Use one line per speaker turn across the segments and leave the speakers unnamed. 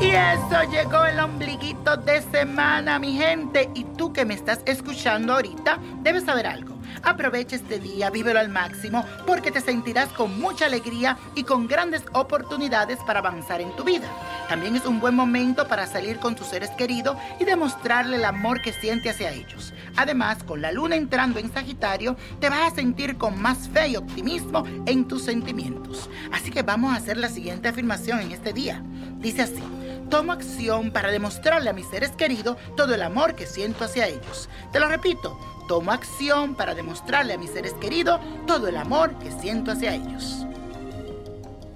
Y eso llegó el ombliguito de semana, mi gente. Y tú que me estás escuchando ahorita, debes saber algo. Aprovecha este día, vívelo al máximo, porque te sentirás con mucha alegría y con grandes oportunidades para avanzar en tu vida. También es un buen momento para salir con tus seres queridos y demostrarle el amor que siente hacia ellos. Además, con la luna entrando en Sagitario, te vas a sentir con más fe y optimismo en tus sentimientos. Así que vamos a hacer la siguiente afirmación en este día. Dice así. Tomo acción para demostrarle a mis seres queridos todo el amor que siento hacia ellos. Te lo repito, tomo acción para demostrarle a mis seres queridos todo el amor que siento hacia ellos.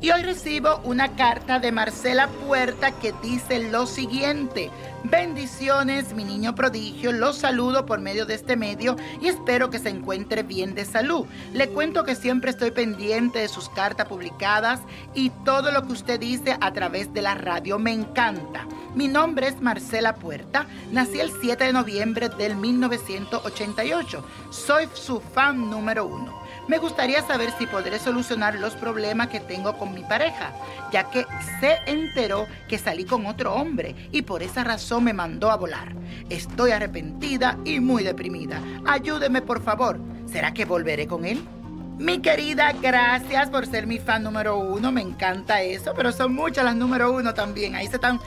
Y hoy recibo una carta de Marcela Puerta que dice lo siguiente. Bendiciones, mi niño prodigio. Los saludo por medio de este medio y espero que se encuentre bien de salud. Le cuento que siempre estoy pendiente de sus cartas publicadas y todo lo que usted dice a través de la radio me encanta. Mi nombre es Marcela Puerta. Nací el 7 de noviembre del 1988. Soy su fan número uno. Me gustaría saber si podré solucionar los problemas que tengo con mi pareja, ya que se enteró que salí con otro hombre y por esa razón me mandó a volar. Estoy arrepentida y muy deprimida. Ayúdeme por favor. ¿Será que volveré con él? Mi querida, gracias por ser mi fan número uno. Me encanta eso, pero son muchas las número uno también. Ahí se están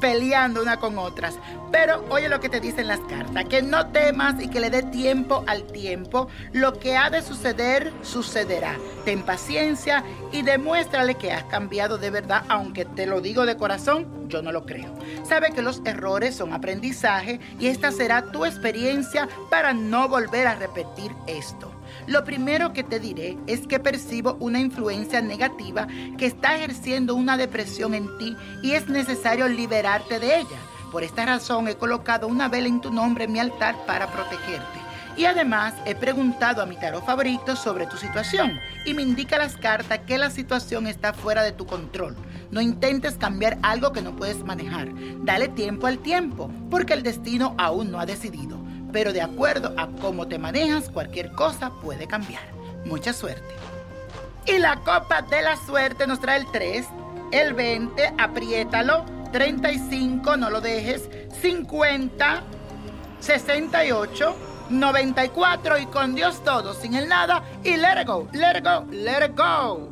peleando una con otras. Pero oye lo que te dicen las cartas, que no temas y que le dé tiempo al tiempo. Lo que ha de suceder, sucederá. Ten paciencia y demuéstrale que has cambiado de verdad, aunque te lo digo de corazón, yo no lo creo. Sabe que los errores son aprendizaje y esta será tu experiencia para no volver a repetir esto. Lo primero que te diré es que percibo una influencia negativa que está ejerciendo una depresión en ti y es necesario de ella. Por esta razón he colocado una vela en tu nombre en mi altar para protegerte. Y además he preguntado a mi tarot favorito sobre tu situación y me indica las cartas que la situación está fuera de tu control. No intentes cambiar algo que no puedes manejar. Dale tiempo al tiempo porque el destino aún no ha decidido pero de acuerdo a cómo te manejas, cualquier cosa puede cambiar. Mucha suerte. Y la copa de la suerte nos trae el 3, el 20, apriétalo, 35, no lo dejes, 50, 68, 94 y con Dios todo, sin el nada y let it go, let it go, let it go.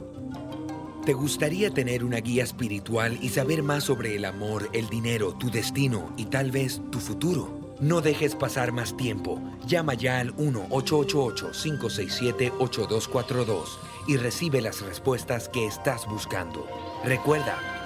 ¿Te gustaría tener una guía espiritual y saber más sobre el amor, el dinero, tu destino y tal vez tu futuro? No dejes pasar más tiempo. Llama ya al 1-888-567-8242 y recibe las respuestas que estás buscando. Recuerda,